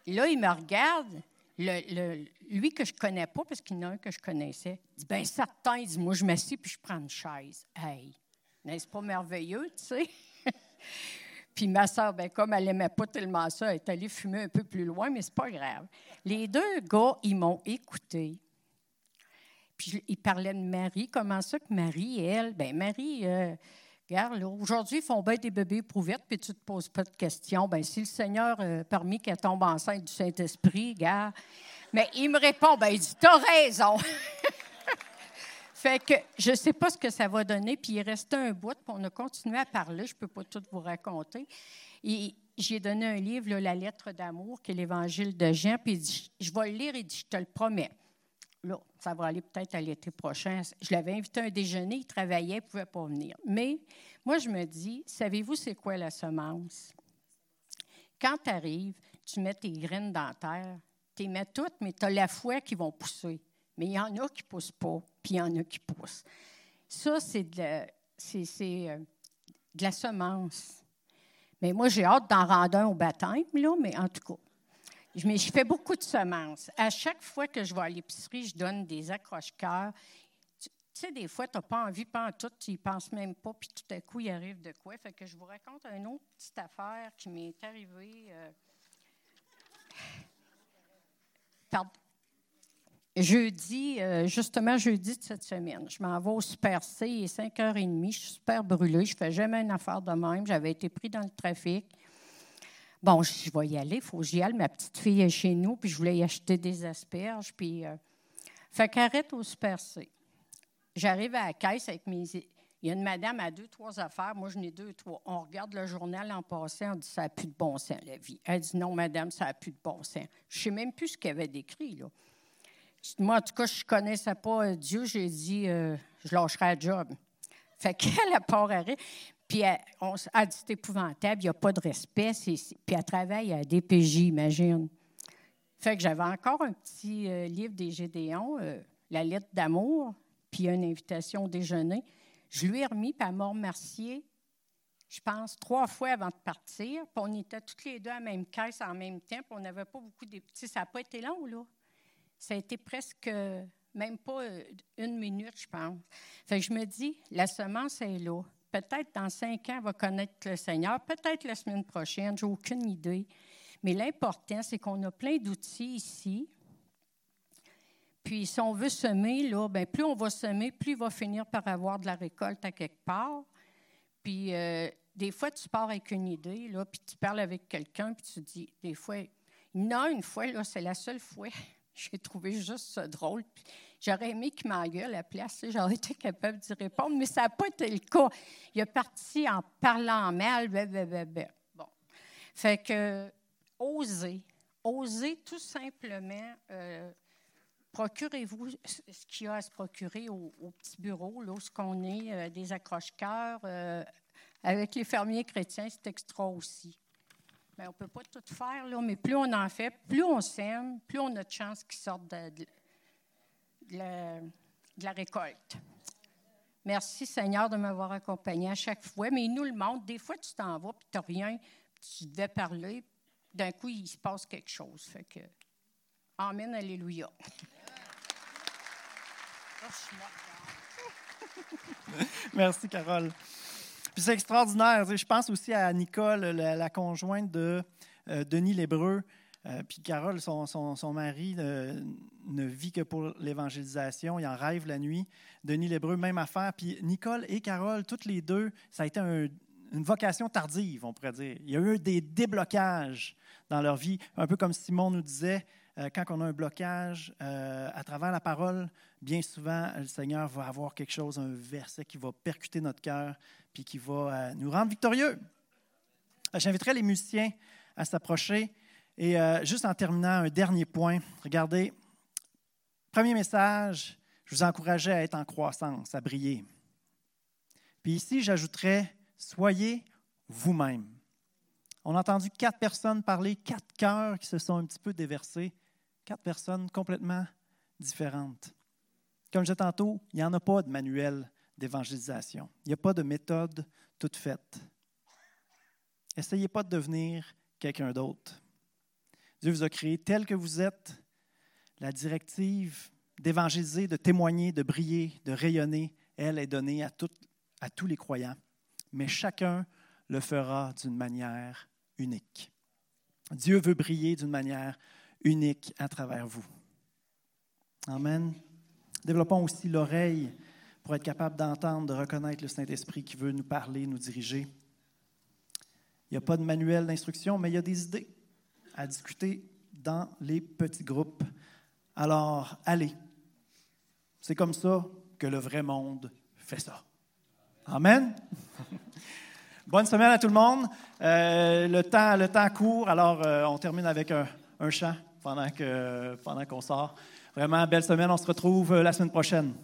Là, il me regarde, le, lui que je ne connais pas, parce qu'il y en a un que je connaissais, dit, bien certain, il dit, moi, je m'assieds puis je prends une chaise. Hey, n'est-ce pas merveilleux, tu sais? Puis ma soeur, ben, comme elle n'aimait pas tellement ça, elle est allée fumer un peu plus loin, mais c'est pas grave. Les deux gars, ils m'ont écouté. Puis ils parlaient de Marie. Comment ça que Marie, elle, ben Marie, euh, regarde, aujourd'hui, ils font bien des bébés éprouvettes, puis tu ne te poses pas de questions. Ben si le Seigneur euh, permis qu'elle tombe enceinte du Saint-Esprit, regarde. Mais il me répond, ben il dit, t'as raison. Fait que je ne sais pas ce que ça va donner. Puis il restait un bout, puis on a continué à parler. Je ne peux pas tout vous raconter. Et j'ai donné un livre, La lettre d'amour, qui est l'Évangile de Jean. Puis il dit Je vais le lire. Il dit Je te le promets. Là, ça va aller peut-être à l'été prochain. Je l'avais invité à un déjeuner. Il travaillait, il ne pouvait pas venir. Mais moi, je me dis Savez-vous, c'est quoi la semence? Quand tu arrives, tu mets tes graines dans la terre. Tu les mets toutes, mais tu as la foi qui vont pousser mais il y en a qui ne poussent pas, puis il y en a qui poussent. Ça, c'est de, euh, de la semence. Mais moi, j'ai hâte d'en rendre un au baptême, là, mais en tout cas. Je, fais beaucoup de semences. À chaque fois que je vais à l'épicerie, je donne des accroche-cœurs. Tu, sais, des fois, tu n'as pas envie, pas en tout, tu n'y penses même pas, puis tout à coup, il arrive de quoi. Fait que je vous raconte une autre petite affaire qui m'est arrivée. Euh, pardon jeudi, euh, justement jeudi de cette semaine. Je m'en vais au Super C, il est 5h30, je suis super brûlée, je ne fais jamais une affaire de même, j'avais été pris dans le trafic. Bon, je vais y aller, il faut que j'y aille. Ma petite fille est chez nous, puis je voulais y acheter des asperges. Puis, euh, fait qu'arrête au Super C. J'arrive à la caisse avec mes. Il y a une madame à deux, trois affaires. Moi, je n'ai deux, trois. On regarde le journal en passant. On dit Ça n'a plus de bon sens, la vie. Elle dit Non, madame, ça n'a plus de bon sens. Je ne sais même plus ce qu'elle avait décrit, là. Moi, en tout cas, je ne connaissais pas euh, Dieu. J'ai dit, euh, je lâcherai le job. Fait qu'elle a pas arrêté. Puis elle, on dit, c'est épouvantable, il n'y a pas de respect. Puis elle travaille à DPJ, imagine. Fait que j'avais encore un petit euh, livre des Gédéons, La lettre d'amour, puis une invitation au déjeuner. Je lui ai remis, puis elle m'a je pense, trois fois avant de partir. Puis on était toutes les deux à la même caisse en même temps, puis on n'avait pas beaucoup de... petits. ça n'a pas été long, là. Ça a été presque même pas euh, une minute, je pense. Fait que je me dis, la semence est là. Peut-être dans cinq ans, va connaître le Seigneur. Peut-être la semaine prochaine, j'ai aucune idée. Mais l'important, c'est qu'on a plein d'outils ici. Puis si on veut semer, là, bien, plus on va semer, plus il va finir par avoir de la récolte à quelque part. Puis euh, des fois, tu pars avec une idée, là, puis tu parles avec quelqu'un, puis tu dis, des fois, non, une fois, là, c'est la seule fois J'ai trouvé juste ça drôle. J'aurais aimé qu'il m'engueule à la place. J'aurais été capable d'y répondre, mais ça n'a pas été le cas. Il est parti en parlant mal. Bon. Fait que, oser. Oser tout simplement. Euh, procurez-vous ce qu'il y a à se procurer au, petit bureau, là où on est, euh, des accroche-cœurs. Euh, avec les fermiers chrétiens, c'est extra aussi. Mais on ne peut pas tout faire, là, mais plus on en fait, plus on sème, plus on a de chances qu'ils sortent de, la, récolte. Merci Seigneur de m'avoir accompagné à chaque fois, mais il nous le montre. Des fois, tu t'en vas, puis tu n'as rien, tu devais parler, d'un coup, il se passe quelque chose. Fait que, Amen, Alléluia. Merci, Carole c'est extraordinaire. Je pense aussi à Nicole, la, conjointe de euh, Denis Lébreux. Euh, puis Carole, son, mari, euh, ne vit que pour l'évangélisation. Il en rêve la nuit. Denis Lébreux, même affaire. Puis Nicole et Carole, toutes les deux, ça a été une vocation tardive, on pourrait dire. Il y a eu des déblocages dans leur vie, un peu comme Simon nous disait, quand on a un blocage à travers la parole, bien souvent, le Seigneur va avoir quelque chose, un verset qui va percuter notre cœur, puis qui va euh, nous rendre victorieux. Euh, j'inviterai les musiciens à s'approcher. Et euh, juste en terminant, un dernier point. Regardez, premier message, je vous encourageais à être en croissance, à briller. Puis ici, j'ajouterais, soyez vous-même. On a entendu quatre personnes parler, quatre cœurs qui se sont un petit peu déversés, quatre personnes complètement différentes. Comme je disais tantôt, il n'y en a pas de manuel d'évangélisation. Il n'y a pas de méthode toute faite. Essayez pas de devenir quelqu'un d'autre. Dieu vous a créé tel que vous êtes. La directive d'évangéliser, de témoigner, de briller, de rayonner, elle est donnée à, à tous les croyants. Mais chacun le fera d'une manière unique. Dieu veut briller d'une manière unique à travers vous. Amen. Développons aussi l'oreille pour être capable d'entendre, de reconnaître le Saint-Esprit qui veut nous parler, nous diriger. Il n'y a pas de manuel d'instruction, mais il y a des idées à discuter dans les petits groupes. Alors, allez. C'est comme ça que le vrai monde fait ça. Amen. Bonne semaine à tout le monde. Euh, le, temps, le temps court, alors euh, on termine avec un, un chant pendant qu'on pendant qu'on sort. Vraiment, belle semaine. On se retrouve euh, la semaine prochaine.